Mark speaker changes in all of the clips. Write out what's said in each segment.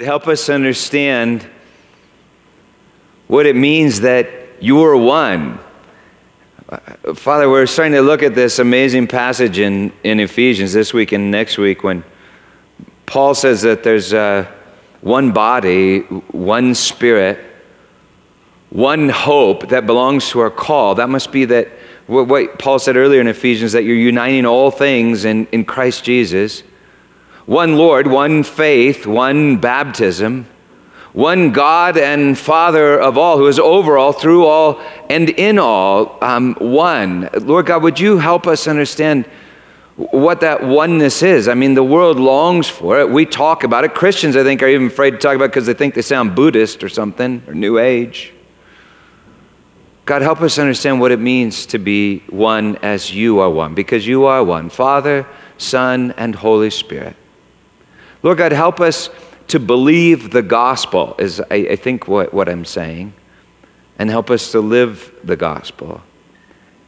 Speaker 1: Help us understand what it means that you are one. Father, we're starting to look at this amazing passage in, in Ephesians this week and next week when Paul says that there's uh, one body, one spirit, one hope that belongs to our call. That must be that what Paul said earlier in Ephesians that you're uniting all things in, in Christ Jesus. One Lord, one faith, one baptism, one God and Father of all, who is over all, through all, and in all, um, one. Lord God, would you help us understand what that oneness is? I mean, the world longs for it. We talk about it. Christians, I think, are even afraid to talk about it because they think they sound Buddhist or something, or New Age. God, help us understand what it means to be one as you are one, because you are one Father, Son, and Holy Spirit. Lord God, help us to believe the gospel, is I, I think what, what I'm saying, and help us to live the gospel.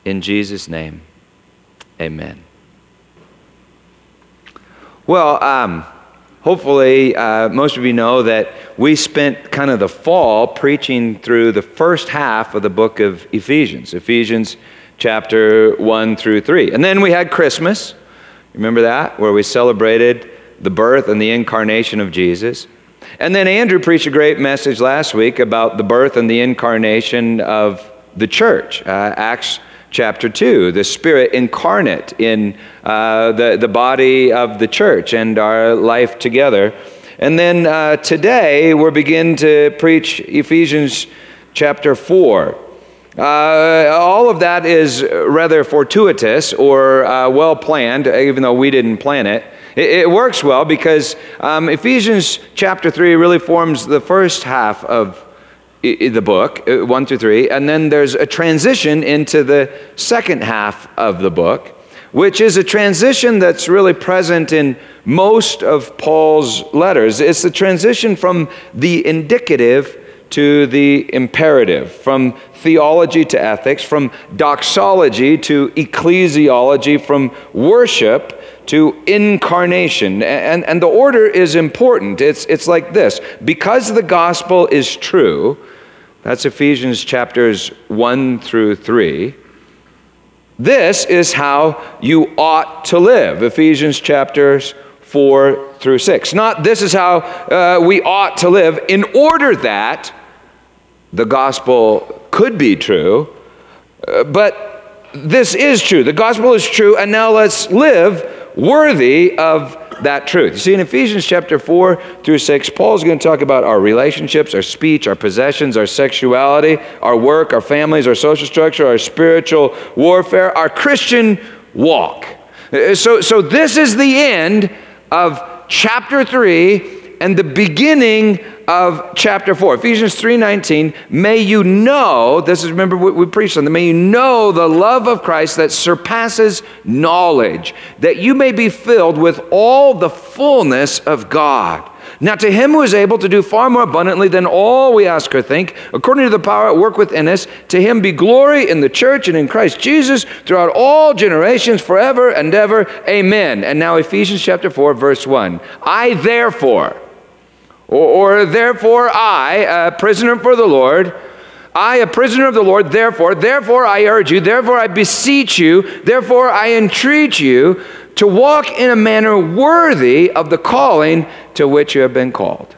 Speaker 1: In Jesus' name, amen. Well, um, hopefully, uh, most of you know that we spent kind of the fall preaching through the first half of the book of Ephesians, Ephesians chapter 1 through 3. And then we had Christmas. Remember that? Where we celebrated the birth and the incarnation of Jesus. And then Andrew preached a great message last week about the birth and the incarnation of the church, uh, Acts chapter 2, the Spirit incarnate in uh, the, the body of the church and our life together. And then uh, today we're beginning to preach Ephesians chapter 4. Uh, all of that is rather fortuitous or uh, well planned, even though we didn't plan it. It, it works well because um, Ephesians chapter 3 really forms the first half of the book, uh, 1 through 3, and then there's a transition into the second half of the book, which is a transition that's really present in most of Paul's letters. It's the transition from the indicative to the imperative, from theology to ethics, from doxology to ecclesiology, from worship to incarnation. And, and the order is important. It's, it's like this because the gospel is true, that's Ephesians chapters 1 through 3. This is how you ought to live. Ephesians chapters 4 through 6. Not this is how uh, we ought to live in order that the gospel could be true, uh, but this is true. The gospel is true, and now let's live worthy of that truth. You see, in Ephesians chapter 4 through 6, Paul's going to talk about our relationships, our speech, our possessions, our sexuality, our work, our families, our social structure, our spiritual warfare, our Christian walk. Uh, so, so this is the end of chapter 3 and the beginning of chapter 4 ephesians 3.19 may you know this is remember what we preached on may you know the love of christ that surpasses knowledge that you may be filled with all the fullness of god now, to him who is able to do far more abundantly than all we ask or think, according to the power at work within us, to him be glory in the church and in Christ Jesus throughout all generations, forever and ever. Amen. And now, Ephesians chapter 4, verse 1. I therefore, or, or therefore, I, a prisoner for the Lord, I, a prisoner of the Lord, therefore, therefore I urge you, therefore I beseech you, therefore I entreat you to walk in a manner worthy of the calling to which you have been called.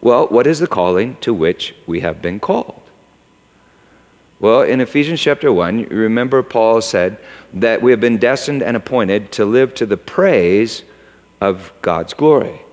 Speaker 1: Well, what is the calling to which we have been called? Well, in Ephesians chapter 1, you remember Paul said that we have been destined and appointed to live to the praise of God's glory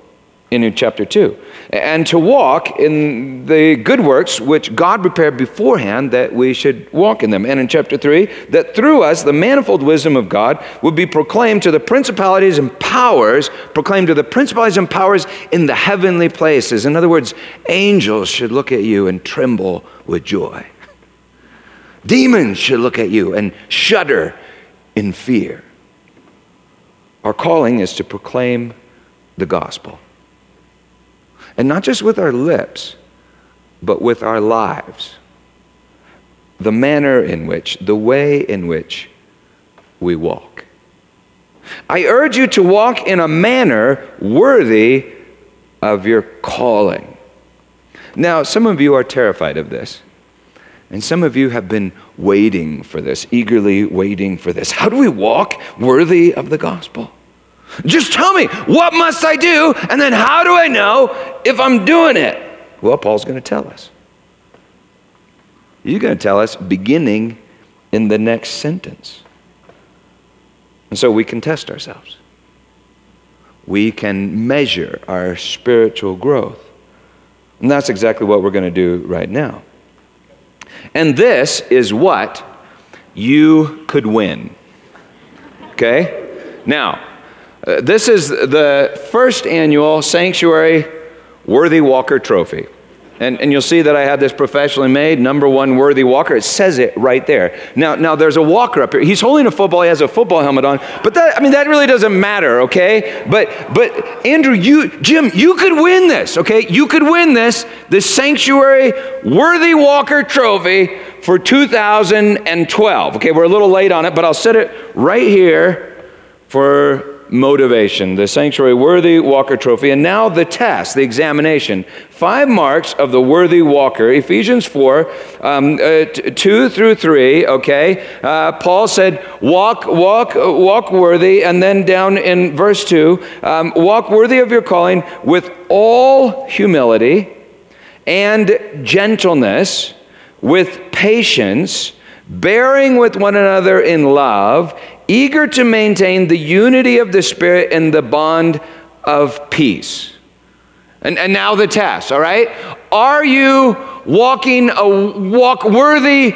Speaker 1: in chapter 2. And to walk in the good works which God prepared beforehand that we should walk in them. And in chapter 3, that through us the manifold wisdom of God would be proclaimed to the principalities and powers, proclaimed to the principalities and powers in the heavenly places. In other words, angels should look at you and tremble with joy. Demons should look at you and shudder in fear. Our calling is to proclaim the gospel. And not just with our lips, but with our lives. The manner in which, the way in which we walk. I urge you to walk in a manner worthy of your calling. Now, some of you are terrified of this. And some of you have been waiting for this, eagerly waiting for this. How do we walk worthy of the gospel? Just tell me, what must I do? And then how do I know if I'm doing it? Well, Paul's going to tell us. He's going to tell us beginning in the next sentence. And so we can test ourselves. We can measure our spiritual growth. And that's exactly what we're going to do right now. And this is what you could win. Okay? Now, uh, this is the first annual Sanctuary Worthy Walker Trophy. And, and you'll see that I had this professionally made, number one worthy walker. It says it right there. Now, now there's a walker up here. He's holding a football. He has a football helmet on. But that, I mean, that really doesn't matter, okay? But, but Andrew, you, Jim, you could win this, okay? You could win this, the Sanctuary Worthy Walker Trophy for 2012. Okay, we're a little late on it, but I'll set it right here for motivation, the Sanctuary Worthy Walker Trophy, and now the test, the examination. Five marks of the Worthy Walker, Ephesians 4, um, uh, t- 2 through 3, okay? Uh, Paul said, walk, walk, walk worthy, and then down in verse 2, um, walk worthy of your calling with all humility and gentleness, with patience, bearing with one another in love, eager to maintain the unity of the Spirit in the bond of peace. And, and now the test, all right? Are you walking a walk worthy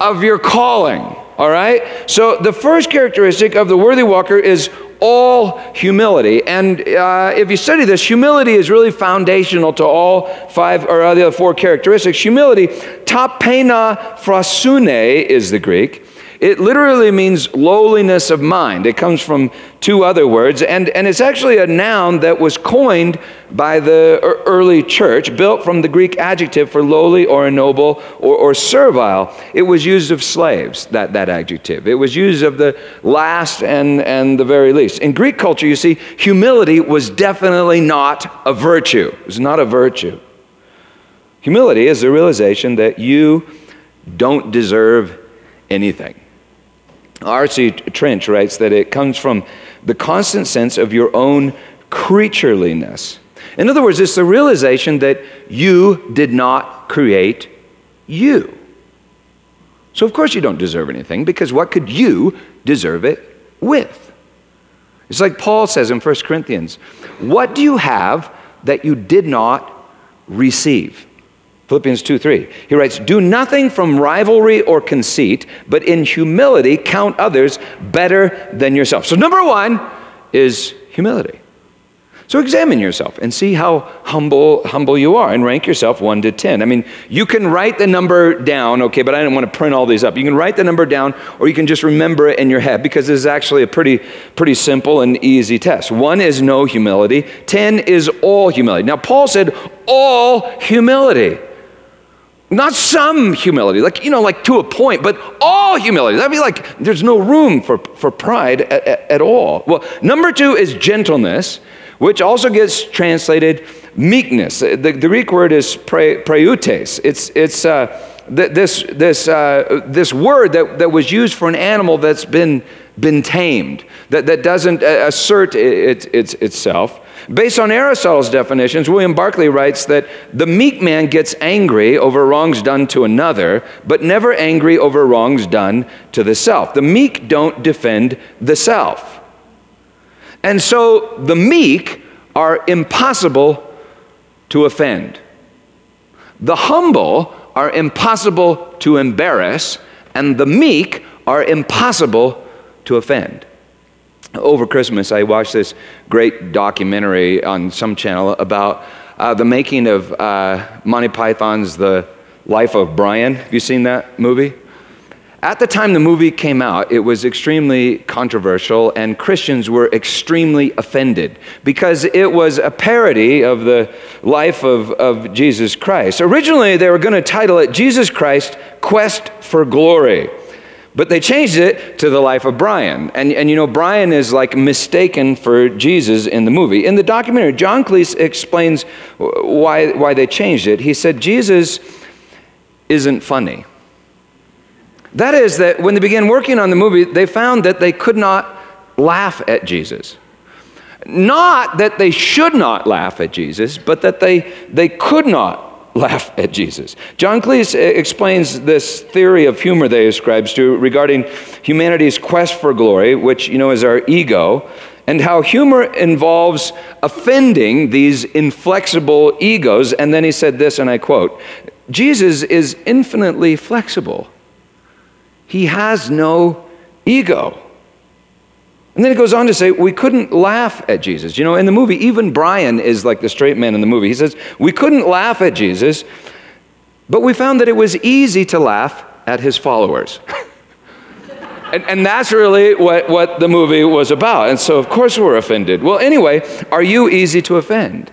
Speaker 1: of your calling? All right? So the first characteristic of the worthy walker is all humility. And uh, if you study this, humility is really foundational to all five or the other four characteristics. Humility, tapena phrasune is the Greek. It literally means lowliness of mind. It comes from two other words, and, and it's actually a noun that was coined by the early church, built from the Greek adjective for lowly or noble or, or servile. It was used of slaves, that, that adjective. It was used of the last and, and the very least. In Greek culture, you see, humility was definitely not a virtue. It was not a virtue. Humility is the realization that you don't deserve anything. R.C. Trench writes that it comes from the constant sense of your own creatureliness. In other words, it's the realization that you did not create you. So, of course, you don't deserve anything because what could you deserve it with? It's like Paul says in 1 Corinthians What do you have that you did not receive? Philippians 2 3. He writes, Do nothing from rivalry or conceit, but in humility count others better than yourself. So, number one is humility. So examine yourself and see how humble humble you are and rank yourself 1 to 10. I mean, you can write the number down, okay, but I didn't want to print all these up. You can write the number down or you can just remember it in your head because this is actually a pretty pretty simple and easy test. 1 is no humility, 10 is all humility. Now Paul said all humility. Not some humility, like, you know, like to a point, but all humility. That'd be like there's no room for, for pride at, at, at all. Well, number two is gentleness, which also gets translated meekness. The, the Greek word is preutes. It's, it's uh, th- this, this, uh, this word that, that was used for an animal that's been, been tamed, that, that doesn't uh, assert it, it, it, itself. Based on Aristotle's definitions, William Barclay writes that the meek man gets angry over wrongs done to another, but never angry over wrongs done to the self. The meek don't defend the self. And so the meek are impossible to offend. The humble are impossible to embarrass, and the meek are impossible to offend over Christmas, I watched this great documentary on some channel about uh, the making of uh, Monty Python's The Life of Brian. Have you seen that movie? At the time the movie came out, it was extremely controversial, and Christians were extremely offended because it was a parody of the life of, of Jesus Christ. Originally, they were going to title it Jesus Christ Quest for Glory. But they changed it to the life of Brian. And, and you know, Brian is like mistaken for Jesus in the movie. In the documentary, John Cleese explains why, why they changed it. He said, Jesus isn't funny. That is, that when they began working on the movie, they found that they could not laugh at Jesus. Not that they should not laugh at Jesus, but that they, they could not laugh at Jesus. John Cleese uh, explains this theory of humor that he ascribes to regarding humanity's quest for glory, which, you know, is our ego, and how humor involves offending these inflexible egos. And then he said this, and I quote Jesus is infinitely flexible, he has no ego. And then it goes on to say, we couldn't laugh at Jesus. You know, in the movie, even Brian is like the straight man in the movie. He says, we couldn't laugh at Jesus, but we found that it was easy to laugh at his followers. and, and that's really what, what the movie was about. And so, of course, we're offended. Well, anyway, are you easy to offend?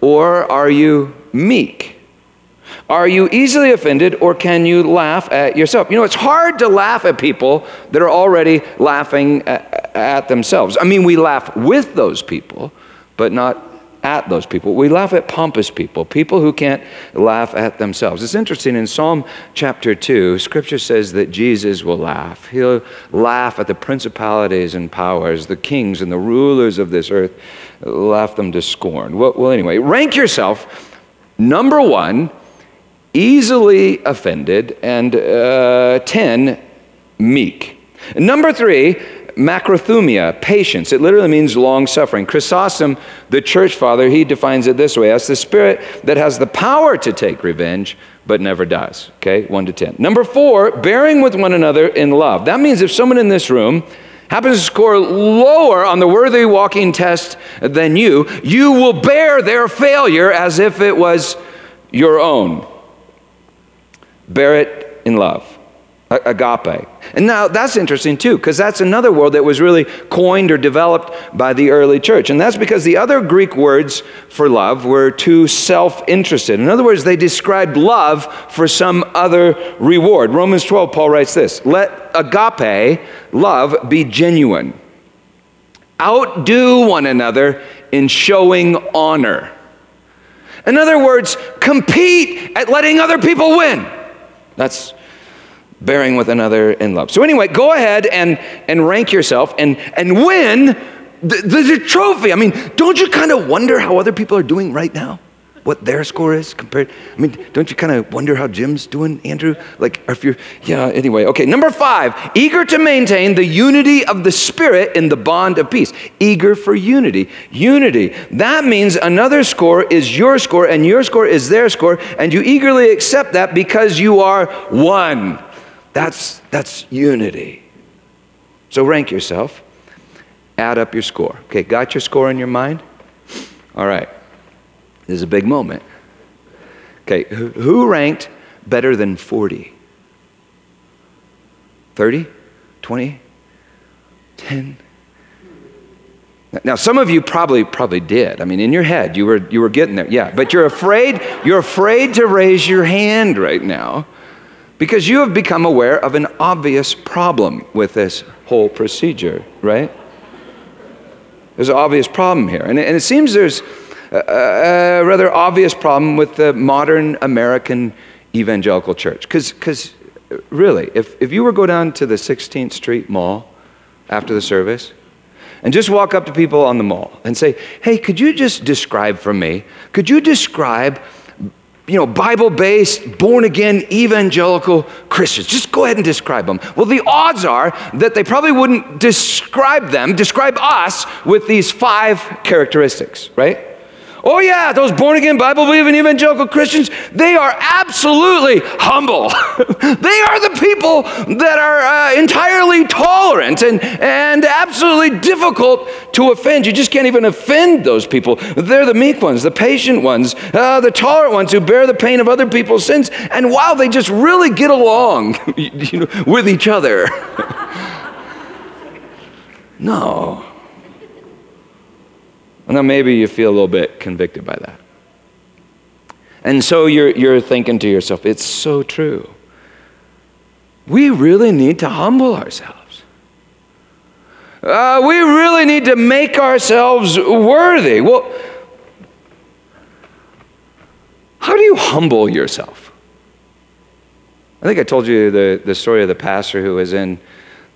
Speaker 1: Or are you meek? Are you easily offended or can you laugh at yourself? You know, it's hard to laugh at people that are already laughing at, themselves. I mean, we laugh with those people, but not at those people. We laugh at pompous people, people who can't laugh at themselves. It's interesting in Psalm chapter 2, scripture says that Jesus will laugh. He'll laugh at the principalities and powers, the kings and the rulers of this earth, laugh them to scorn. Well, well anyway, rank yourself number one easily offended, and uh, 10, meek. Number three, macrothumia, patience. It literally means long suffering. Chrysostom, the church father, he defines it this way as the spirit that has the power to take revenge, but never does. Okay, 1 to 10. Number four, bearing with one another in love. That means if someone in this room happens to score lower on the worthy walking test than you, you will bear their failure as if it was your own bear it in love. Agape. And now that's interesting too, because that's another word that was really coined or developed by the early church. And that's because the other Greek words for love were too self interested. In other words, they described love for some other reward. Romans 12, Paul writes this Let agape, love, be genuine. Outdo one another in showing honor. In other words, compete at letting other people win. That's bearing with another in love. So, anyway, go ahead and, and rank yourself and, and win the, the, the trophy. I mean, don't you kind of wonder how other people are doing right now? What their score is compared? I mean, don't you kind of wonder how Jim's doing, Andrew? Like, if you're, yeah, anyway. Okay, number five, eager to maintain the unity of the Spirit in the bond of peace. Eager for unity. Unity. That means another score is your score and your score is their score, and you eagerly accept that because you are one. That's, that's unity. So rank yourself, add up your score. Okay, got your score in your mind? All right. This is a big moment. Okay, who ranked better than 40? 30? 20? 10? Now, some of you probably probably did. I mean, in your head, you were you were getting there. Yeah, but you're afraid you're afraid to raise your hand right now because you have become aware of an obvious problem with this whole procedure, right? There's an obvious problem here, and it, and it seems there's a, rather obvious problem with the modern American evangelical church. Because, really, if, if you were go down to the 16th Street Mall after the service and just walk up to people on the mall and say, hey, could you just describe for me, could you describe you know, Bible based, born again, evangelical Christians. Just go ahead and describe them. Well, the odds are that they probably wouldn't describe them, describe us with these five characteristics, right? Oh, yeah, those born again, Bible believing evangelical Christians, they are absolutely humble. they are the people that are uh, entirely tolerant and, and absolutely difficult to offend. You just can't even offend those people. They're the meek ones, the patient ones, uh, the tolerant ones who bear the pain of other people's sins. And wow, they just really get along you know, with each other. no. Now, maybe you feel a little bit convicted by that. And so you're, you're thinking to yourself, it's so true. we really need to humble ourselves. Uh, we really need to make ourselves worthy. Well, how do you humble yourself? I think I told you the, the story of the pastor who was in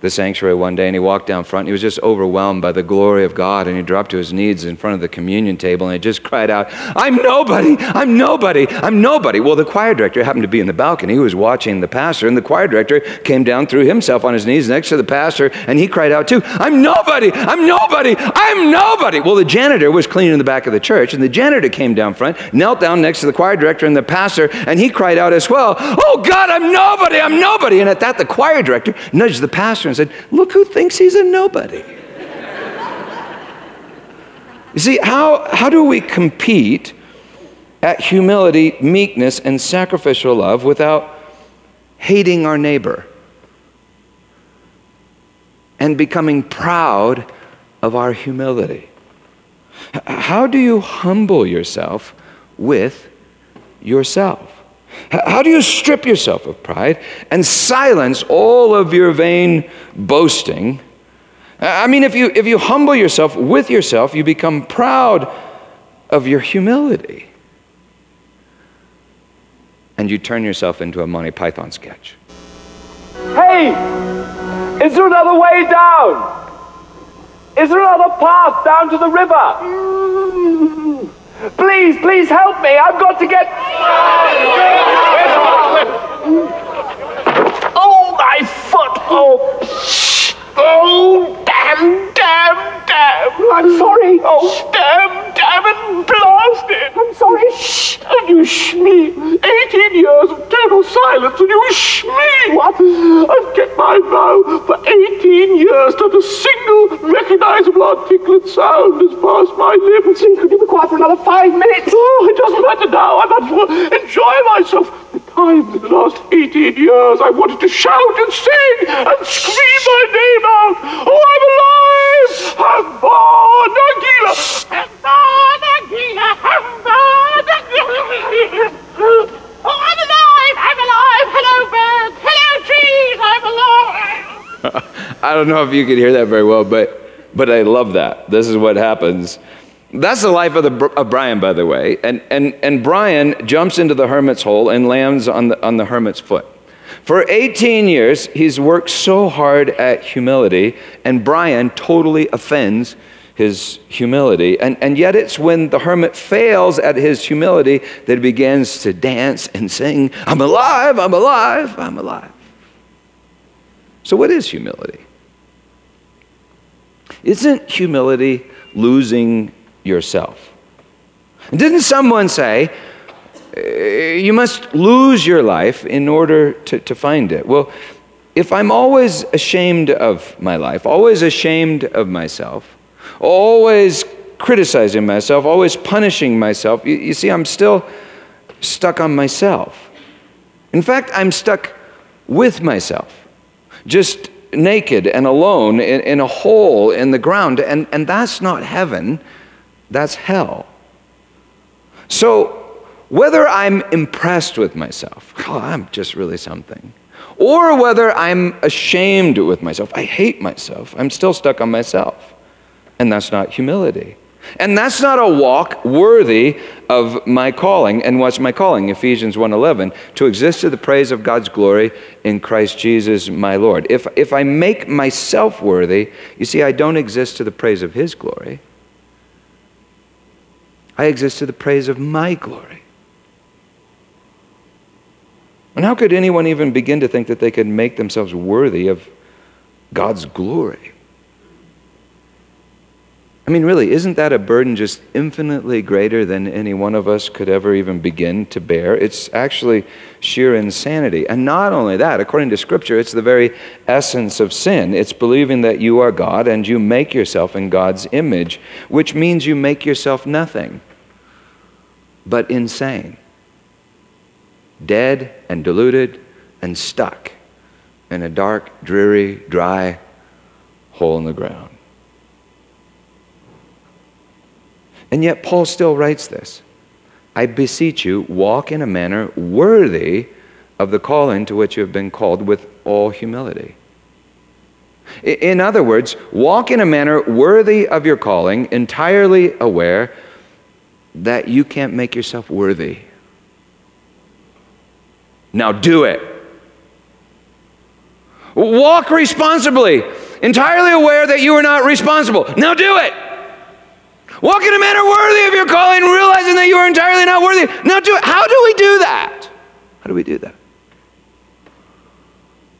Speaker 1: the sanctuary one day and he walked down front. And he was just overwhelmed by the glory of God and he dropped to his knees in front of the communion table and he just cried out, I'm nobody, I'm nobody, I'm nobody. Well, the choir director happened to be in the balcony. He was watching the pastor and the choir director came down, threw himself on his knees next to the pastor and he cried out too, I'm nobody, I'm nobody, I'm nobody. Well, the janitor was cleaning the back of the church and the janitor came down front, knelt down next to the choir director and the pastor and he cried out as well, Oh God, I'm nobody, I'm nobody. And at that, the choir director nudged the pastor and said, Look who thinks he's a nobody. you see, how, how do we compete at humility, meekness, and sacrificial love without hating our neighbor and becoming proud of our humility? How do you humble yourself with yourself? How do you strip yourself of pride and silence all of your vain boasting? I mean, if you, if you humble yourself with yourself, you become proud of your humility. And you turn yourself into a Monty Python sketch.
Speaker 2: Hey, is there another way down? Is there another path down to the river? Please, please help me. I've got to get. Oh, my foot. Oh. Oh, damn, damn, damn. I'm sorry. Oh, damn, it, blasted. I'm sorry. Shh. And you shh me. 18 years of total silence and you shh me. What? I've kept my vow for 18 years. Not a single recognizable articulate sound has passed my lips. Could you be quiet for another five minutes? Oh, it doesn't matter now. I might as well enjoy myself times in the last 18 years I wanted to shout and sing and scream my name out. Oh, I'm alive! Hava Nagila! Hava Nagila! Hava Nagila! Oh, I'm alive! I'm alive! Hello, birds! Hello, trees! I'm alive!
Speaker 1: I don't know if you can hear that very well, but, but I love that. This is what happens that's the life of, the, of Brian, by the way. And, and, and Brian jumps into the hermit's hole and lands on the, on the hermit's foot. For 18 years, he's worked so hard at humility, and Brian totally offends his humility. And, and yet, it's when the hermit fails at his humility that he begins to dance and sing, I'm alive, I'm alive, I'm alive. So, what is humility? Isn't humility losing yourself. Didn't someone say, eh, you must lose your life in order to, to find it? Well, if I'm always ashamed of my life, always ashamed of myself, always criticizing myself, always punishing myself, you, you see, I'm still stuck on myself. In fact, I'm stuck with myself, just naked and alone in, in a hole in the ground. And, and that's not heaven. That's hell. So, whether I'm impressed with myself, oh, I'm just really something, or whether I'm ashamed with myself, I hate myself, I'm still stuck on myself. And that's not humility. And that's not a walk worthy of my calling. And what's my calling? Ephesians 1:11, to exist to the praise of God's glory in Christ Jesus my Lord. If if I make myself worthy, you see I don't exist to the praise of his glory. I exist to the praise of my glory. And how could anyone even begin to think that they could make themselves worthy of God's glory? I mean, really, isn't that a burden just infinitely greater than any one of us could ever even begin to bear? It's actually sheer insanity. And not only that, according to Scripture, it's the very essence of sin. It's believing that you are God and you make yourself in God's image, which means you make yourself nothing but insane, dead and deluded and stuck in a dark, dreary, dry hole in the ground. And yet, Paul still writes this I beseech you, walk in a manner worthy of the calling to which you have been called with all humility. In other words, walk in a manner worthy of your calling, entirely aware that you can't make yourself worthy. Now do it. Walk responsibly, entirely aware that you are not responsible. Now do it. Walk in a manner worthy of your calling, realizing that you are entirely not worthy. Now do it. How do we do that? How do we do that?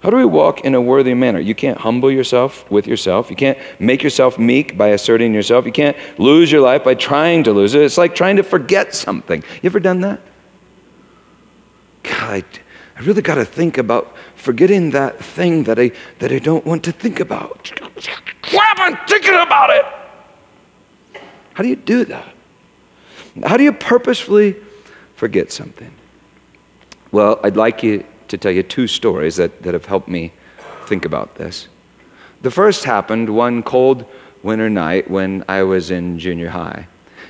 Speaker 1: How do we walk in a worthy manner? You can't humble yourself with yourself. You can't make yourself meek by asserting yourself. You can't lose your life by trying to lose it. It's like trying to forget something. You ever done that? God, I really got to think about forgetting that thing that I, that I don't want to think about. Crap, I'm thinking about it. How do you do that? How do you purposefully forget something? Well, I'd like you to tell you two stories that, that have helped me think about this. The first happened one cold winter night when I was in junior high.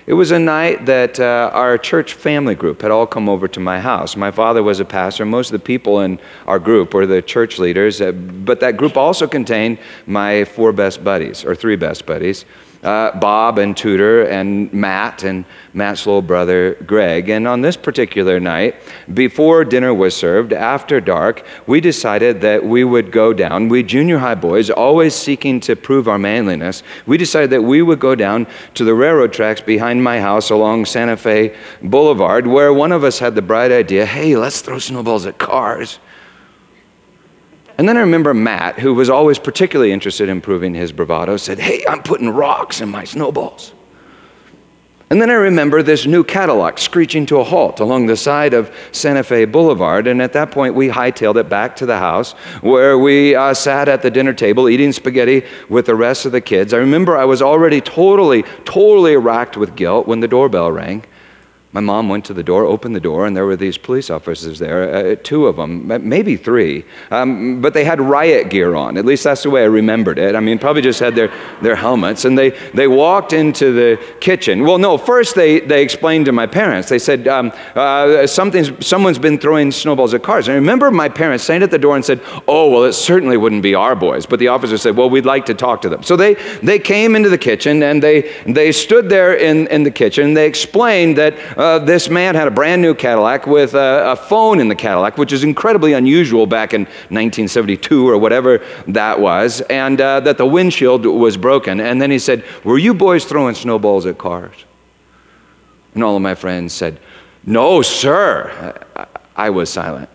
Speaker 1: It was a night that uh, our church family group had all come over to my house. My father was a pastor. Most of the people in our group were the church leaders, uh, but that group also contained my four best buddies, or three best buddies uh, Bob and Tudor and Matt and Matt's little brother Greg. And on this particular night, before dinner was served, after dark, we decided that we would go down. We junior high boys, always seeking to prove our manliness, we decided that we would go down to the railroad tracks behind my house along Santa Fe Boulevard, where one of us had the bright idea hey, let's throw snowballs at cars. And then I remember Matt, who was always particularly interested in proving his bravado, said, Hey, I'm putting rocks in my snowballs. And then I remember this new Cadillac screeching to a halt along the side of Santa Fe Boulevard. And at that point, we hightailed it back to the house where we uh, sat at the dinner table eating spaghetti with the rest of the kids. I remember I was already totally, totally racked with guilt when the doorbell rang. My mom went to the door, opened the door, and there were these police officers there, uh, two of them, maybe three. Um, but they had riot gear on. At least that's the way I remembered it. I mean, probably just had their, their helmets. And they, they walked into the kitchen. Well, no, first they, they explained to my parents. They said, um, uh, something's, someone's been throwing snowballs at cars. And I remember my parents standing at the door and said, Oh, well, it certainly wouldn't be our boys. But the officer said, Well, we'd like to talk to them. So they, they came into the kitchen and they, they stood there in, in the kitchen. They explained that uh, this man had a brand new Cadillac with a, a, phone in the Cadillac, which is incredibly unusual back in 1972 or whatever that was, and uh, that the windshield was broken. And then he said, Were you boys throwing snowballs at cars? And all of my friends said, No, sir. I, I was silent.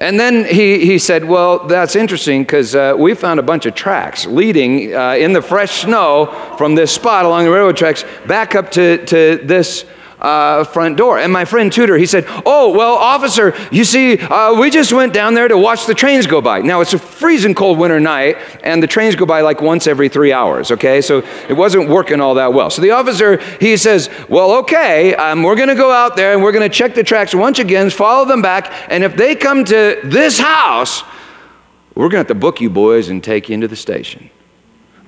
Speaker 1: And then he, he said, Well, that's interesting because uh, we found a bunch of tracks leading uh, in the fresh snow from this spot along the railroad tracks back up to, to this uh, front door. And my friend Tudor, he said, Oh, well, officer, you see, uh, we just went down there to watch the trains go by. Now, it's a freezing cold winter night, and the trains go by like once every three hours, okay? So it wasn't working all that well. So the officer, he says, Well, okay, um, we're going to go out there and we're going to check the tracks once again, follow them back, and if they come to this house, we're going to have to book you boys and take you into the station.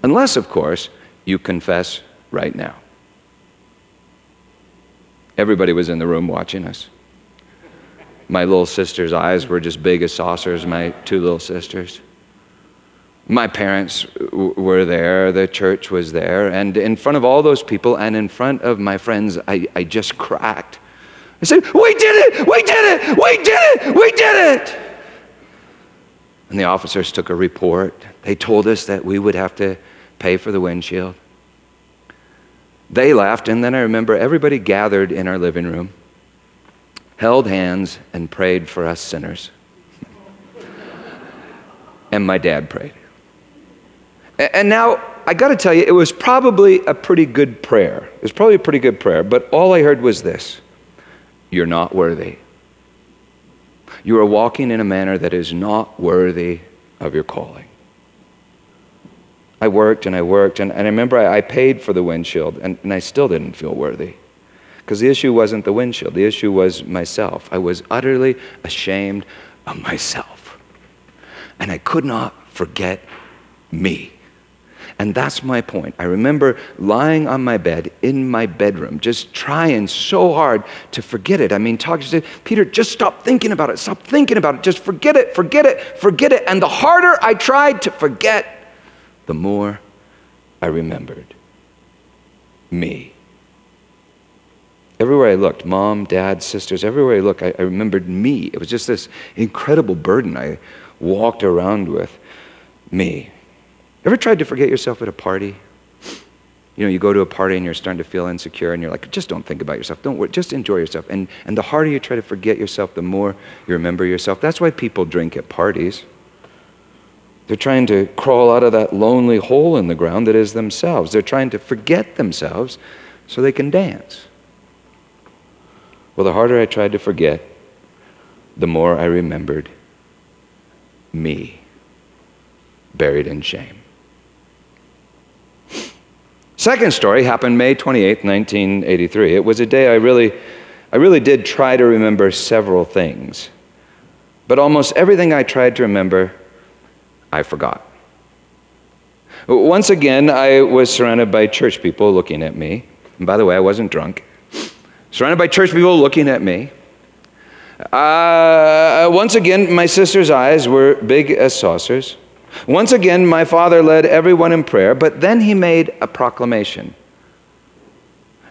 Speaker 1: Unless, of course, you confess right now. Everybody was in the room watching us. My little sister's eyes were just big as saucers, my two little sisters. My parents w- were there, the church was there, and in front of all those people and in front of my friends, I, I just cracked. I said, We did it! We did it! We did it! We did it! And the officers took a report. They told us that we would have to pay for the windshield. They laughed, and then I remember everybody gathered in our living room, held hands, and prayed for us sinners. and my dad prayed. And now, I got to tell you, it was probably a pretty good prayer. It was probably a pretty good prayer, but all I heard was this You're not worthy. You are walking in a manner that is not worthy of your calling. I worked and I worked, and, and I remember I, I paid for the windshield, and, and I still didn't feel worthy. Because the issue wasn't the windshield, the issue was myself. I was utterly ashamed of myself. And I could not forget me. And that's my point. I remember lying on my bed in my bedroom, just trying so hard to forget it. I mean, talking to Peter, just stop thinking about it. Stop thinking about it. Just forget it, forget it, forget it. And the harder I tried to forget, the more I remembered me. Everywhere I looked, mom, dad, sisters, everywhere I looked, I, I remembered me. It was just this incredible burden I walked around with. Me. Ever tried to forget yourself at a party? You know, you go to a party and you're starting to feel insecure and you're like, just don't think about yourself. Don't worry, just enjoy yourself. And, and the harder you try to forget yourself, the more you remember yourself. That's why people drink at parties. They're trying to crawl out of that lonely hole in the ground that is themselves. They're trying to forget themselves so they can dance. Well, the harder I tried to forget, the more I remembered me, buried in shame. Second story happened May 28, 1983. It was a day I really, I really did try to remember several things. But almost everything I tried to remember, I forgot. Once again, I was surrounded by church people looking at me. And by the way, I wasn't drunk. Surrounded by church people looking at me. Uh, once again, my sister's eyes were big as saucers. Once again, my father led everyone in prayer, but then he made a proclamation.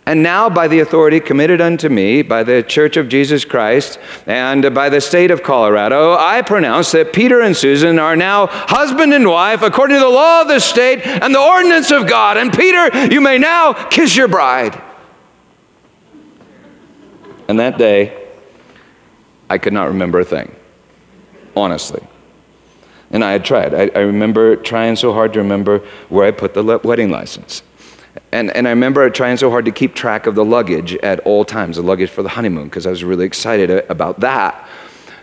Speaker 1: And now, by the authority committed unto me by the Church of Jesus Christ and by the state of Colorado, I pronounce that Peter and Susan are now husband and wife according to the law of the state and the ordinance of God. And Peter, you may now kiss your bride. And that day, I could not remember a thing, honestly. And I had tried. I, I, remember trying so hard to remember where I put the le- wedding license. And, and I remember trying so hard to keep track of the luggage at all times, the luggage for the honeymoon, because I was really excited about that.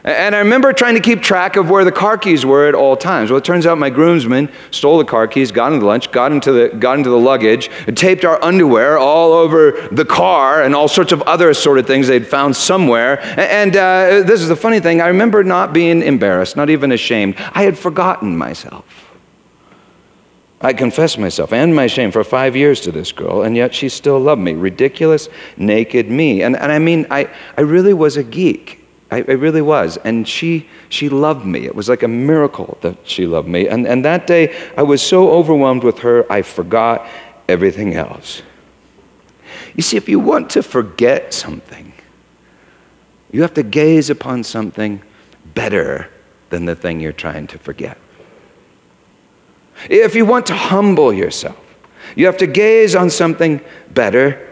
Speaker 1: And I remember trying to keep track of where the car keys were at all times. Well, it turns out my groomsmen stole the car keys, got into the lunch, got into the, got into the luggage, taped our underwear all over the car, and all sorts of other assorted things they'd found somewhere. And uh, this is the funny thing I remember not being embarrassed, not even ashamed. I had forgotten myself. I confessed myself and my shame for five years to this girl, and yet she still loved me. Ridiculous, naked me. And, and I mean, I, I really was a geek. I, I, really was. And she, she loved me. It was like a miracle that she loved me. And, and that day, I was so overwhelmed with her, I forgot everything else. You see, if you want to forget something, you have to gaze upon something better than the thing you're trying to forget. If you want to humble yourself, you have to gaze on something better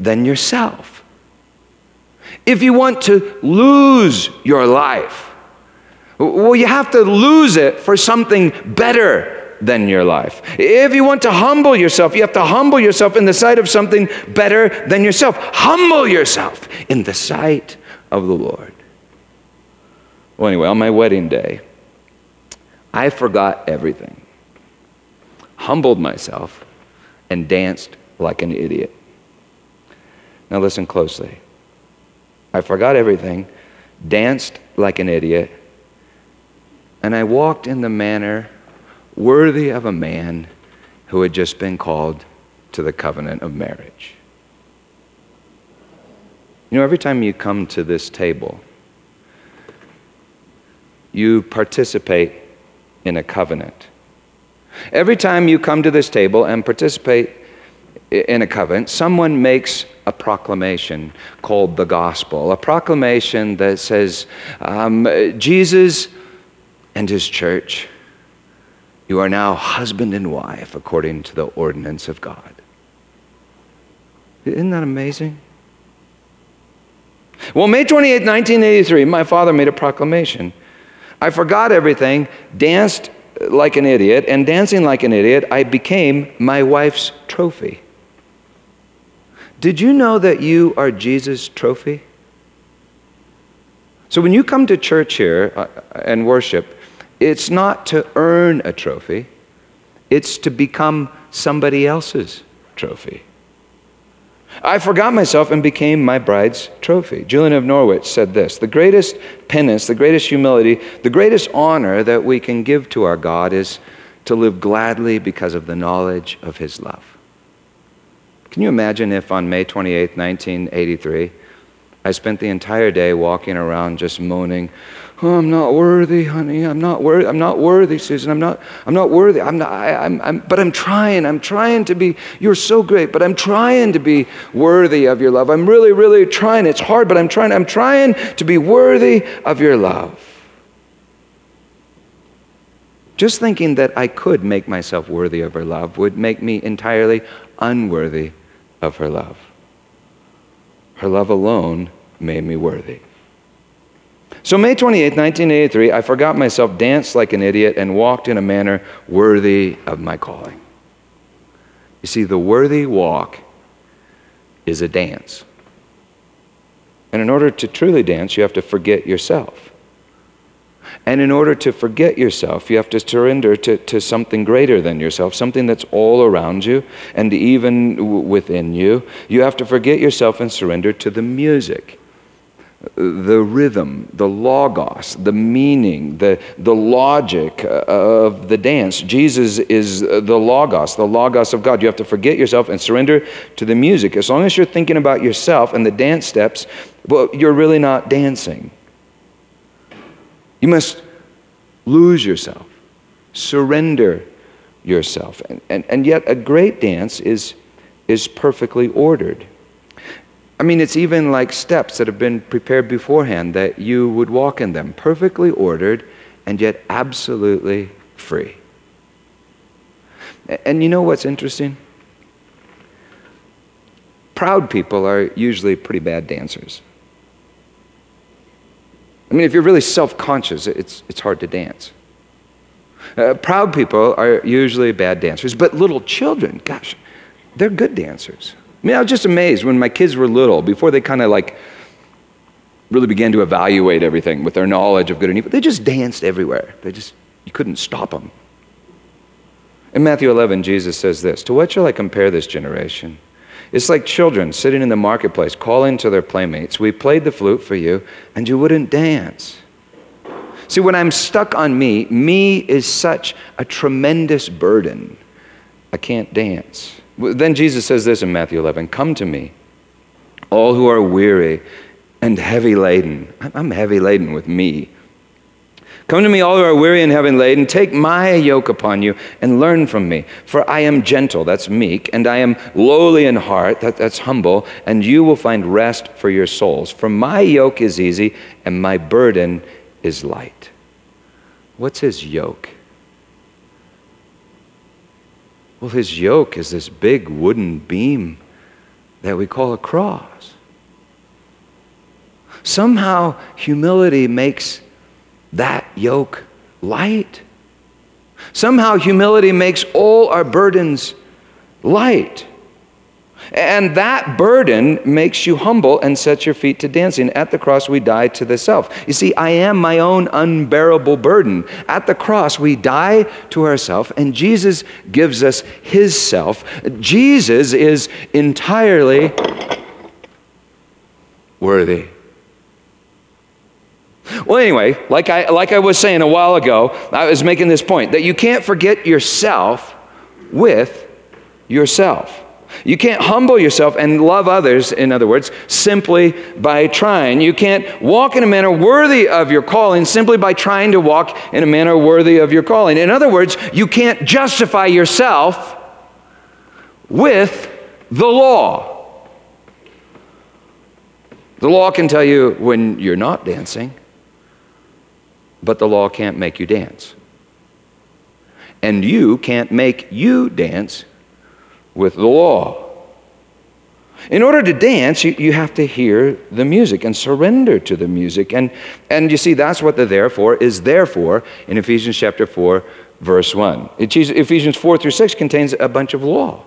Speaker 1: than yourself. If you want to lose your life, well, you have to lose it for something better than your life. If you want to humble yourself, you have to humble yourself in the sight of something better than yourself. Humble yourself in the sight of the Lord. Well, anyway, on my wedding day, I forgot everything, humbled myself, and danced like an idiot. Now, listen closely. I forgot everything, danced like an idiot, and I walked in the manner worthy of a man who had just been called to the covenant of marriage. You know, every time you come to this table, you participate in a covenant. Every time you come to this table and participate in a covenant, someone makes a proclamation called the gospel, a proclamation that says, um, Jesus and his church, you are now husband and wife according to the ordinance of God. Isn't that amazing? Well, May 28, 1983, my father made a proclamation. I forgot everything, danced like an idiot, and dancing like an idiot, I became my wife's trophy. Did you know that you are Jesus' trophy? So when you come to church here uh, and worship, it's not to earn a trophy, it's to become somebody else's trophy. I forgot myself and became my bride's trophy. Julian of Norwich said this The greatest penance, the greatest humility, the greatest honor that we can give to our God is to live gladly because of the knowledge of his love. Can you imagine if on May 28, 1983, I spent the entire day walking around just moaning, oh, I'm not worthy, honey. I'm not worthy. I'm not worthy, Susan. I'm not, I'm not worthy. I'm not, I, I'm, I'm, but I'm trying. I'm trying to be, you're so great, but I'm trying to be worthy of your love. I'm really, really trying. It's hard, but I'm trying. I'm trying to be worthy of your love. Just thinking that I could make myself worthy of her love would make me entirely unworthy of her love. Her love alone made me worthy. So, May 28, 1983, I forgot myself, danced like an idiot, and walked in a manner worthy of my calling. You see, the worthy walk is a dance. And in order to truly dance, you have to forget yourself. And in order to forget yourself, you have to surrender to, to something greater than yourself, something that's all around you and even w- within you. You have to forget yourself and surrender to the music, the rhythm, the logos, the meaning, the, the logic uh, of the dance. Jesus is the logos, the logos of God. You have to forget yourself and surrender to the music. As long as you're thinking about yourself and the dance steps, well, you're really not dancing. You must lose yourself, surrender yourself. And, and, and yet, a great dance is, is perfectly ordered. I mean, it's even like steps that have been prepared beforehand that you would walk in them, perfectly ordered and yet absolutely free. And you know what's interesting? Proud people are usually pretty bad dancers. I mean, if you're really self conscious, it's, it's hard to dance. Uh, proud people are usually bad dancers, but little children, gosh, they're good dancers. I mean, I was just amazed when my kids were little, before they kind of like really began to evaluate everything with their knowledge of good and evil, they just danced everywhere. They just, you couldn't stop them. In Matthew 11, Jesus says this To what shall I compare this generation? It's like children sitting in the marketplace calling to their playmates, We played the flute for you, and you wouldn't dance. See, when I'm stuck on me, me is such a tremendous burden. I can't dance. Then Jesus says this in Matthew 11 Come to me, all who are weary and heavy laden. I'm heavy laden with me. Come to me, all who are weary and heavy laden. Take my yoke upon you and learn from me. For I am gentle, that's meek, and I am lowly in heart, that, that's humble, and you will find rest for your souls. For my yoke is easy and my burden is light. What's his yoke? Well, his yoke is this big wooden beam that we call a cross. Somehow, humility makes that yoke light. Somehow, humility makes all our burdens light. And that burden makes you humble and sets your feet to dancing. At the cross, we die to the self. You see, I am my own unbearable burden. At the cross, we die to ourself, and Jesus gives us his self. Jesus is entirely worthy. Well, anyway, like I, like I was saying a while ago, I was making this point that you can't forget yourself with yourself. You can't humble yourself and love others, in other words, simply by trying. You can't walk in a manner worthy of your calling simply by trying to walk in a manner worthy of your calling. In other words, you can't justify yourself with the law. The law can tell you when you're not dancing but the law can't make you dance. And you can't make you dance with the law. In order to dance, you, you have to hear the music and surrender to the music. And, and you see, that's what the therefore is there for in Ephesians chapter 4, verse 1. Ephesians 4 through 6 contains a bunch of law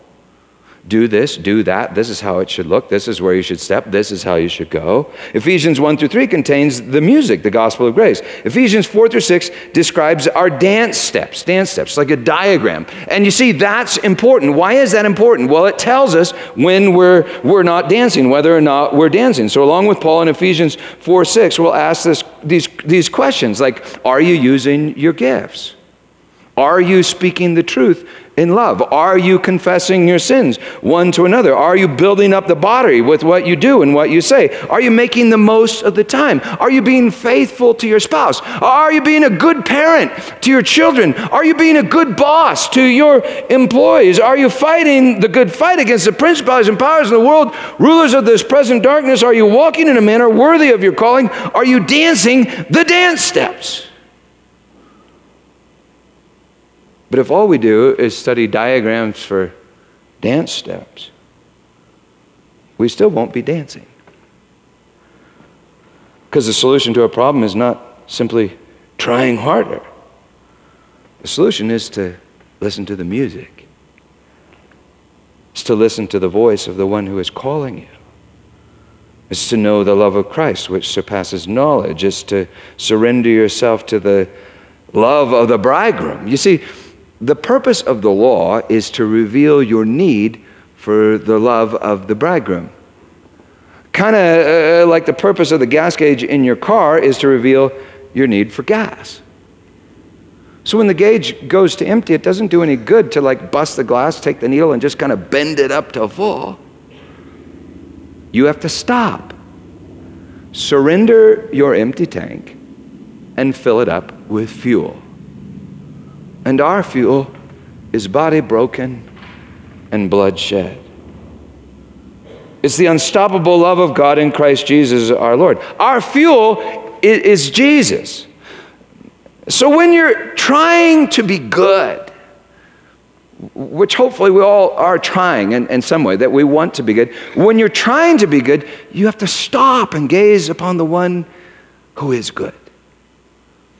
Speaker 1: do this, do that. This is how it should look. This is where you should step. This is how you should go. Ephesians 1 through 3 contains the music, the gospel of grace. Ephesians 4 through 6 describes our dance steps, dance steps, like a diagram. And you see, that's important. Why is that important? Well, it tells us when we're, we're not dancing, whether or not we're dancing. So, along with Paul in Ephesians 4 6, we'll ask this, these, these questions like, are you using your gifts? Are you speaking the truth in love? Are you confessing your sins one to another? Are you building up the body with what you do and what you say? Are you making the most of the time? Are you being faithful to your spouse? Are you being a good parent to your children? Are you being a good boss to your employees? Are you fighting the good fight against the principalities and powers in the world, rulers of this present darkness? Are you walking in a manner worthy of your calling? Are you dancing the dance steps? But if all we do is study diagrams for dance steps, we still won't be dancing. Because the solution to a problem is not simply trying harder. The solution is to listen to the music. It's to listen to the voice of the one who is calling you. It's to know the love of Christ, which surpasses knowledge. It's to surrender yourself to the love of the bridegroom. You see, the purpose of the law is to reveal your need for the love of the bridegroom. Kind of uh, like the purpose of the gas gauge in your car is to reveal your need for gas. So when the gauge goes to empty, it doesn't do any good to like bust the glass, take the needle, and just kind of bend it up to full. You have to stop. Surrender your empty tank and fill it up with fuel. And our fuel is body broken and bloodshed. It's the unstoppable love of God in Christ Jesus our Lord. Our fuel is Jesus. So when you're trying to be good, which hopefully we all are trying in, in some way, that we want to be good, when you're trying to be good, you have to stop and gaze upon the one who is good.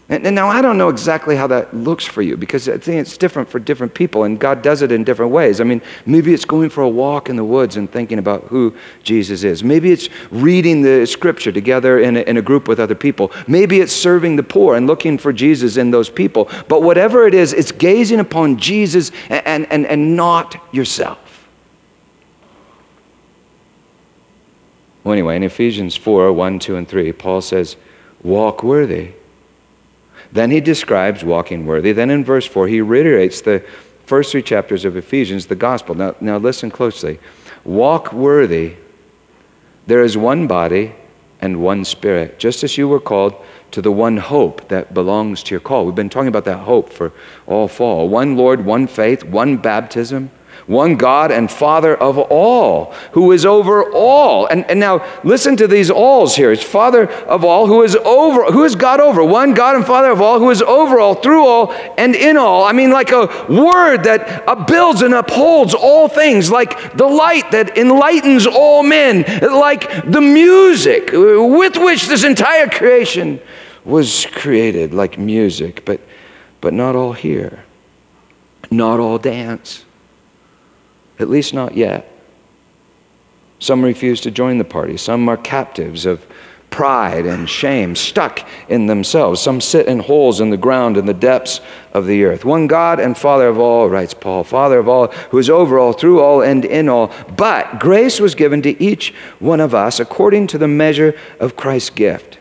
Speaker 1: And, and, now I don't know exactly how that looks for you because I think it's different for different people and God does it in different ways. I mean, maybe it's going for a walk in the woods and thinking about who Jesus is. Maybe it's reading the scripture together in a, in a group with other people. Maybe it's serving the poor and looking for Jesus in those people. But whatever it is, it's gazing upon Jesus and, and, and, not yourself. Well, anyway, in Ephesians 4 1, 2, and 3, Paul says, Walk worthy then he describes walking worthy. Then in verse 4, he reiterates the first three chapters of Ephesians, the gospel. Now, now listen closely. Walk worthy. There is one body and one spirit, just as you were called to the one hope that belongs to your call. We've been talking about that hope for all fall. One Lord, one faith, one baptism one God and Father of all, who is over all. And, and now listen to these alls here. It's Father of all, who is over, who is God over? One God and Father of all, who is over all, through all, and in all. I mean, like a word that builds and upholds all things, like the light that enlightens all men, like the music with which this entire creation was created, like music, but, but not all here, not all dance at least not yet. Some refuse to join the party. Some are captives of pride and shame, stuck in themselves. Some sit in holes in the ground in the depths of the earth. One God and Father of all, writes Paul, Father of all, who is over all, through all, and in all. But grace was given to each one of us according to the measure of Christ's gift.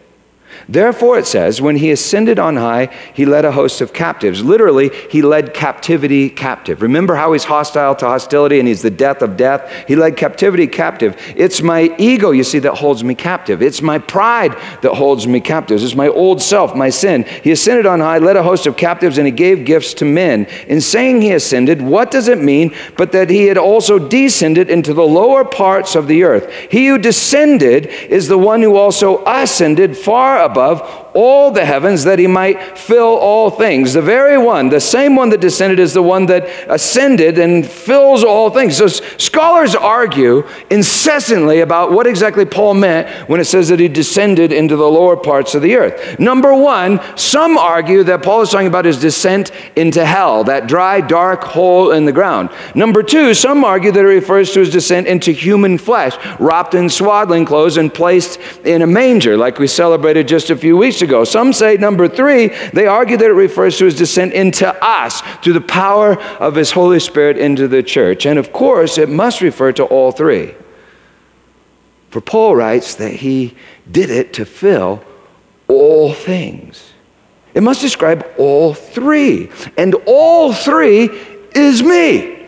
Speaker 1: Therefore, it says, when he ascended on high, he led a host of captives. Literally, he led captivity captive. Remember how he's hostile to hostility and he's the death of death? He led captivity captive. It's my ego, you see, that holds me captive. It's my pride that holds me captive. It's my old self, my sin. He ascended on high, led a host of captives, and he gave gifts to men. In saying he ascended, what does it mean but that he had also descended into the lower parts of the earth? He who descended is the one who also ascended far above above all the heavens that he might fill all things. The very one, the same one that descended, is the one that ascended and fills all things. So scholars argue incessantly about what exactly Paul meant when it says that he descended into the lower parts of the earth. Number one, some argue that Paul is talking about his descent into hell, that dry, dark hole in the ground. Number two, some argue that it refers to his descent into human flesh, wrapped in swaddling clothes and placed in a manger, like we celebrated just a few weeks ago Some say, number three, they argue that it refers to his descent into us through the power of his Holy Spirit into the church. And of course, it must refer to all three. For Paul writes that he did it to fill all things. It must describe all three. And all three is me.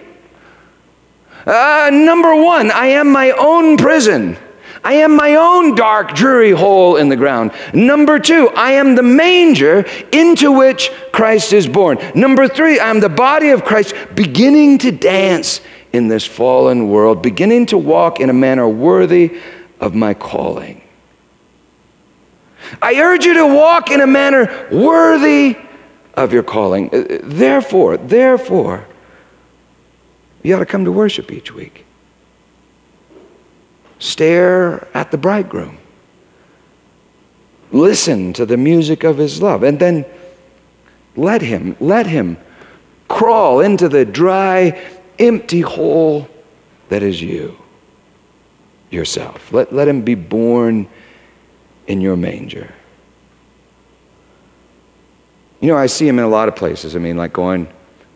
Speaker 1: Uh, number one, I am my own prison. I am my own dark, dreary hole in the ground. Number two, I am the manger into which Christ is born. Number three, I am the body of Christ beginning to dance in this fallen world, beginning to walk in a manner worthy of my calling. I urge you to walk in a manner worthy of your calling. Uh, therefore, therefore, you ought to come to worship each week. Stare at the bridegroom. Listen to the music of his love. And then let him, let him crawl into the dry, empty hole that is you, yourself. Let, let him be born in your manger. You know, I see him in a lot of places. I mean, like going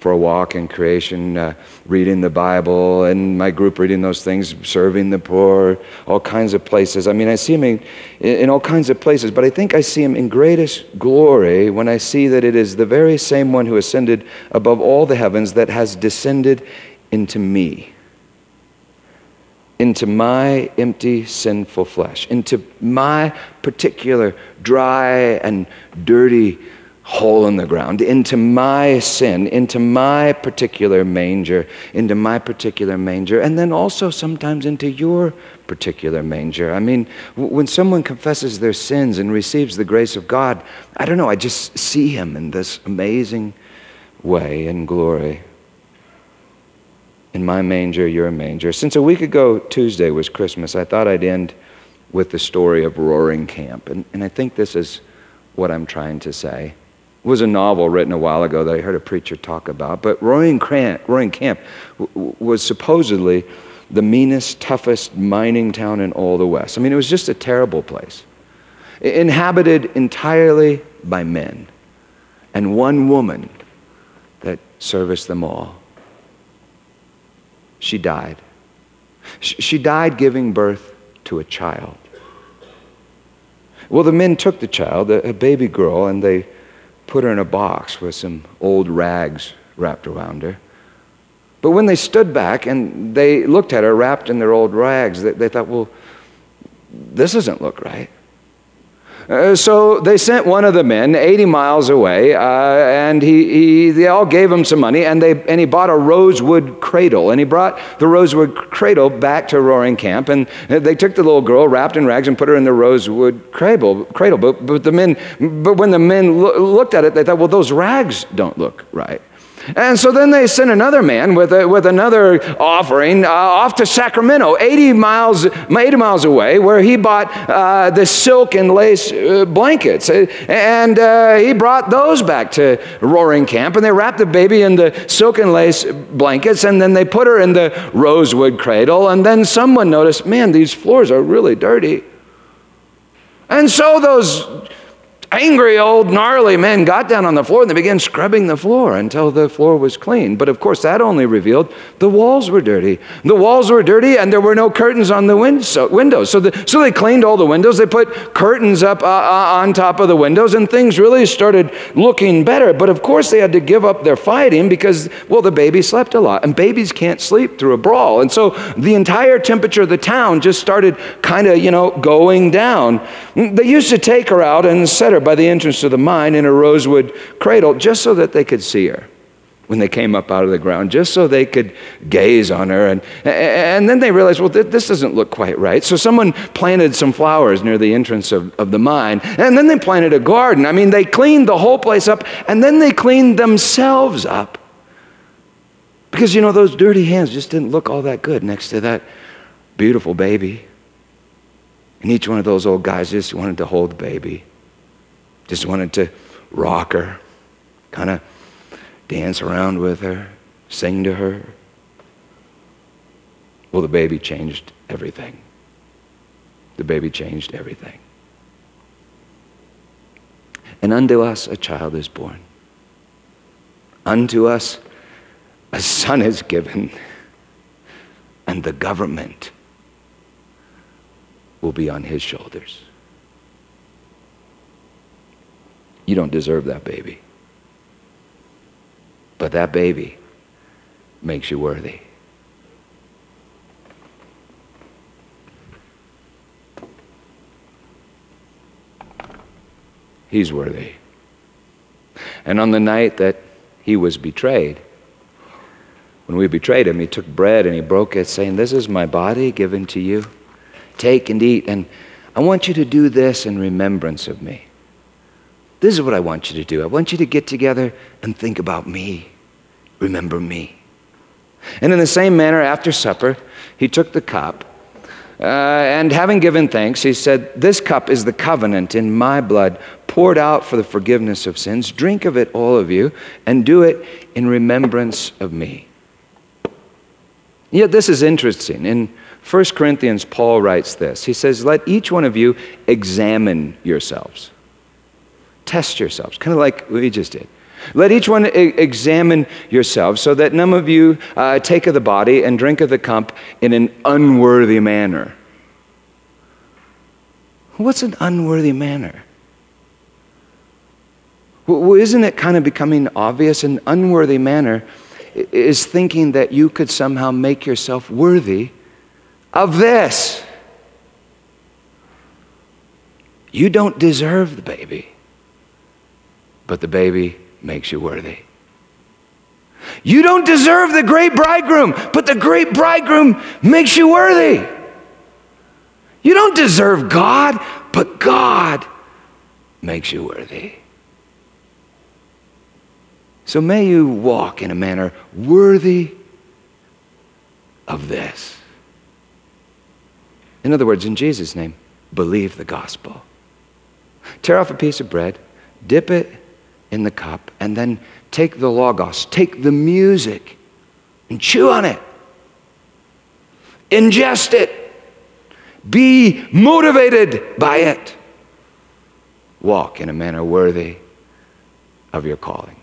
Speaker 1: for a walk in creation, uh, reading the Bible, and my group reading those things, serving the poor, all kinds of places. I mean, I see him in, in all kinds of places, but I think I see him in greatest glory when I see that it is the very same one who ascended above all the heavens that has descended into me into my empty, sinful flesh, into my particular dry and dirty hole in the ground, into my sin, into my particular manger, into my particular manger, and then also sometimes into your particular manger. I mean, when someone confesses their sins and receives the grace of God, I don't know, I just see him in this amazing way and glory in my manger, your manger. Since a week ago, Tuesday was Christmas, I thought I'd end with the story of Roaring Camp. And, and I think this is what I'm trying to say. Was a novel written a while ago that I heard a preacher talk about. But Roaring, Camp, was supposedly the meanest, toughest mining town in all the West. I mean, it was just a terrible place. Inhabited entirely by men, and one woman that serviced them all she died. She died giving birth to a child. Well, the men took the child, a baby girl, and they put her in a box with some old rags wrapped around her. But when they stood back and they looked at her wrapped in their old rags, they, they thought, well, this doesn't look right. Uh, so they sent one of the men 80 miles away, uh, and he, he, they all gave him some money, and, they, and he bought a rosewood cradle. And he brought the rosewood cradle back to Roaring Camp, and they took the little girl wrapped in rags and put her in the rosewood cradle. cradle. But, but, the men, but when the men lo- looked at it, they thought, well, those rags don't look right. And so then they sent another man with, a, with another offering uh, off to Sacramento, 80 miles, 80 miles away, where he bought uh, the silk and lace uh, blankets. Uh, and uh, he brought those back to Roaring Camp, and they wrapped the baby in the silk and lace blankets, and then they put her in the rosewood cradle. And then someone noticed, man, these floors are really dirty. And so those angry old gnarly men got down on the floor and they began scrubbing the floor until the floor was clean. But of course, that only revealed the walls were dirty. The walls were dirty and there were no curtains on the windows. So, the, so they cleaned all the windows. They put curtains up uh, uh, on top of the windows and things really started looking better. But of course, they had to give up their fighting because, well, the baby slept a lot and babies can't sleep through a brawl. And so the entire temperature of the town just started kind of, you know, going down. They used to take her out and set her by the entrance to the mine in a rosewood cradle just so that they could see her when they came up out of the ground, just so they could gaze on her. And, and then they realized, well, this doesn't look quite right. So someone planted some flowers near the entrance of, of the mine, and then they planted a garden. I mean, they cleaned the whole place up, and then they cleaned themselves up. Because, you know, those dirty hands just didn't look all that good next to that beautiful baby. And each one of those old guys just wanted to hold the baby. Just wanted to rock her, kind of dance around with her, sing to her. Well, the baby changed everything. The baby changed everything. And unto us a child is born. Unto us a son is given. And the government will be on his shoulders. You don't deserve that baby. But that baby makes you worthy. He's worthy. And on the night that he was betrayed, when we betrayed him, he took bread and he broke it, saying, This is my body given to you. Take and eat. And I want you to do this in remembrance of me. This is what I want you to do. I want you to get together and think about me. Remember me. And in the same manner, after supper, he took the cup. Uh, and having given thanks, he said, This cup is the covenant in my blood, poured out for the forgiveness of sins. Drink of it, all of you, and do it in remembrance of me. Yet this is interesting. In 1 Corinthians, Paul writes this He says, Let each one of you examine yourselves, test yourselves, kind of like we just did. Let each one examine yourselves so that none of you uh, take of the body and drink of the cup in an unworthy manner. What's an unworthy manner? Well, isn't it kind of becoming obvious? An unworthy manner is thinking that you could somehow make yourself worthy of this. You don't deserve the baby, but the baby makes you worthy. You don't deserve the great bridegroom, but the great bridegroom makes you worthy. You don't deserve God, but God makes you worthy. So may you walk in a manner worthy of this. In other words, in Jesus' name, believe the gospel. Tear off a piece of bread, dip it in the cup, and then take the Logos, take the music, and chew on it. Ingest it. Be motivated by it. Walk in a manner worthy of your calling.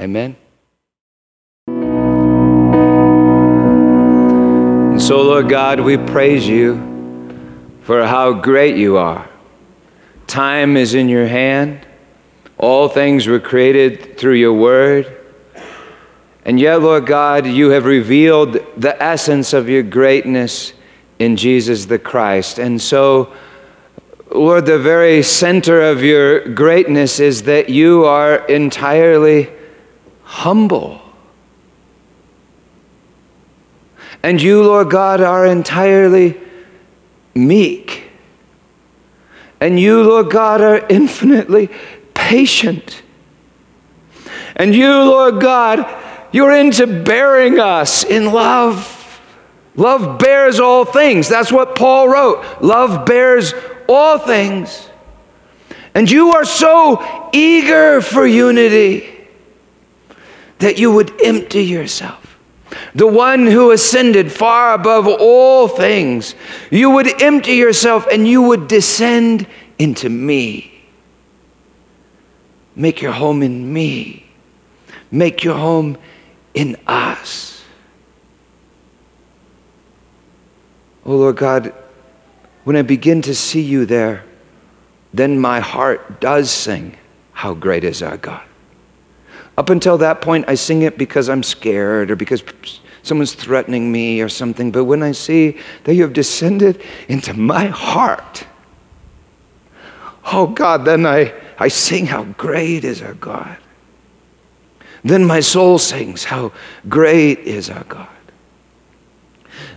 Speaker 1: Amen. And so, Lord God, we praise you for how great you are. Time is in your hand. All things were created through your word. And yet, Lord God, you have revealed the essence of your greatness in Jesus the Christ. And so, Lord, the very center of your greatness is that you are entirely humble. And you, Lord God, are entirely meek. And you, Lord God, are infinitely patient. And you, Lord God, you're into bearing us in love. Love bears all things. That's what Paul wrote. Love bears all things. And you are so eager for unity that you would empty yourself. The one who ascended far above all things, you would empty yourself and you would descend into me. Make your home in me. Make your home in us. Oh Lord God, when I begin to see you there, then my heart does sing, How great is our God. Up until that point, I sing it because I'm scared or because someone's threatening me or something. But when I see that you have descended into my heart, oh God, then I, I sing how great is our God. Then my soul sings how great is our God.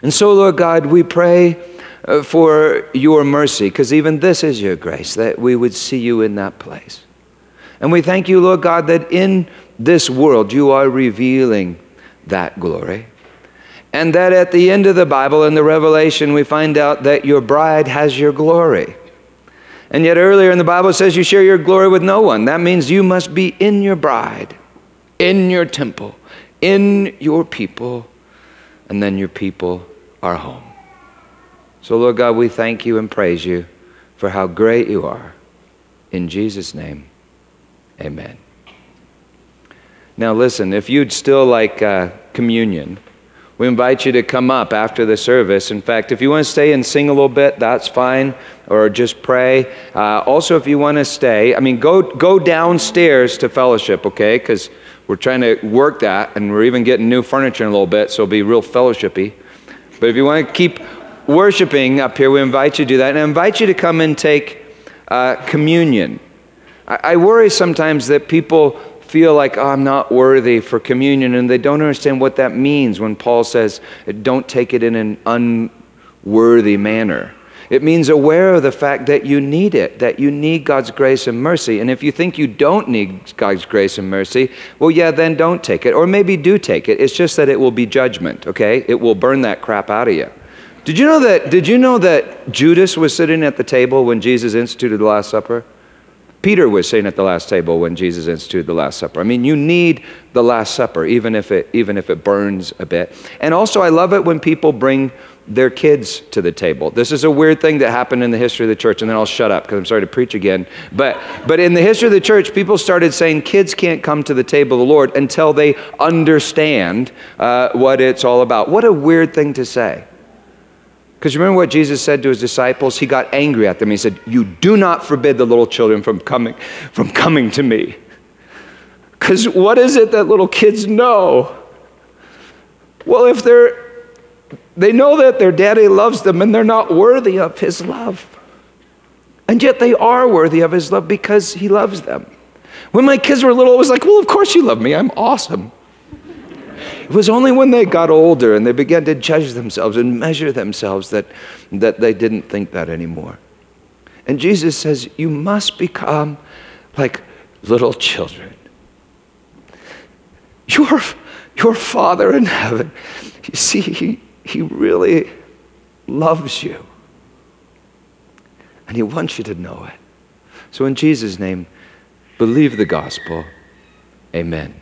Speaker 1: And so, Lord God, we pray uh, for your mercy, because even this is your grace, that we would see you in that place. And we thank you, Lord God, that in this world, you are revealing that glory. And that at the end of the Bible, in the Revelation, we find out that your bride has your glory. And yet, earlier in the Bible, it says you share your glory with no one. That means you must be in your bride, in your temple, in your people, and then your people are home. So, Lord God, we thank you and praise you for how great you are. In Jesus' name, amen. Now, listen, if you'd still like uh, communion, we invite you to come up after the service. In fact, if you want to stay and sing a little bit, that's fine, or just pray. Uh, also, if you want to stay, I mean, go, go downstairs to fellowship, okay? Because we're trying to work that, and we're even getting new furniture in a little bit, so it'll be real fellowshipy. But if you want to keep worshiping up here, we invite you to do that. And I invite you to come and take uh, communion. I, I worry sometimes that people feel like, oh, I'm not worthy for communion, and they don't understand what that means when Paul says, don't take it in an unworthy manner. It means aware of the fact that you need it, that you need God's grace and mercy. And if you think you don't need God's grace and mercy, well, yeah, then don't take it. Or maybe do take it. It's just that it will be judgment, okay? It will burn that crap out of you. Did you know that, did you know that Judas was sitting at the table when Jesus instituted the Last Supper? Peter was sitting at the last table when Jesus instituted the Last Supper. I mean, you need the Last Supper, even if it, even if it burns a bit. And also, I love it when people bring their kids to the table. This is a weird thing that happened in the history of the church, and then I'll shut up because I'm sorry to preach again. But, but in the history of the church, people started saying kids can't come to the table of the Lord until they understand uh, what it's all about. What a weird thing to say. Because remember what Jesus said to his disciples? He got angry at them. He said, You do not forbid the little children from coming, from coming to me. Because what is it that little kids know? Well, if they're, they know that their daddy loves them and they're not worthy of his love. And yet they are worthy of his love because he loves them. When my kids were little, it was like, Well, of course you love me. I'm awesome. It was only when they got older and they began to judge themselves and measure themselves that, that they didn't think that anymore. And Jesus says, You must become like little children. Your, your Father in heaven, you see, he, he really loves you. And He wants you to know it. So, in Jesus' name, believe the gospel. Amen.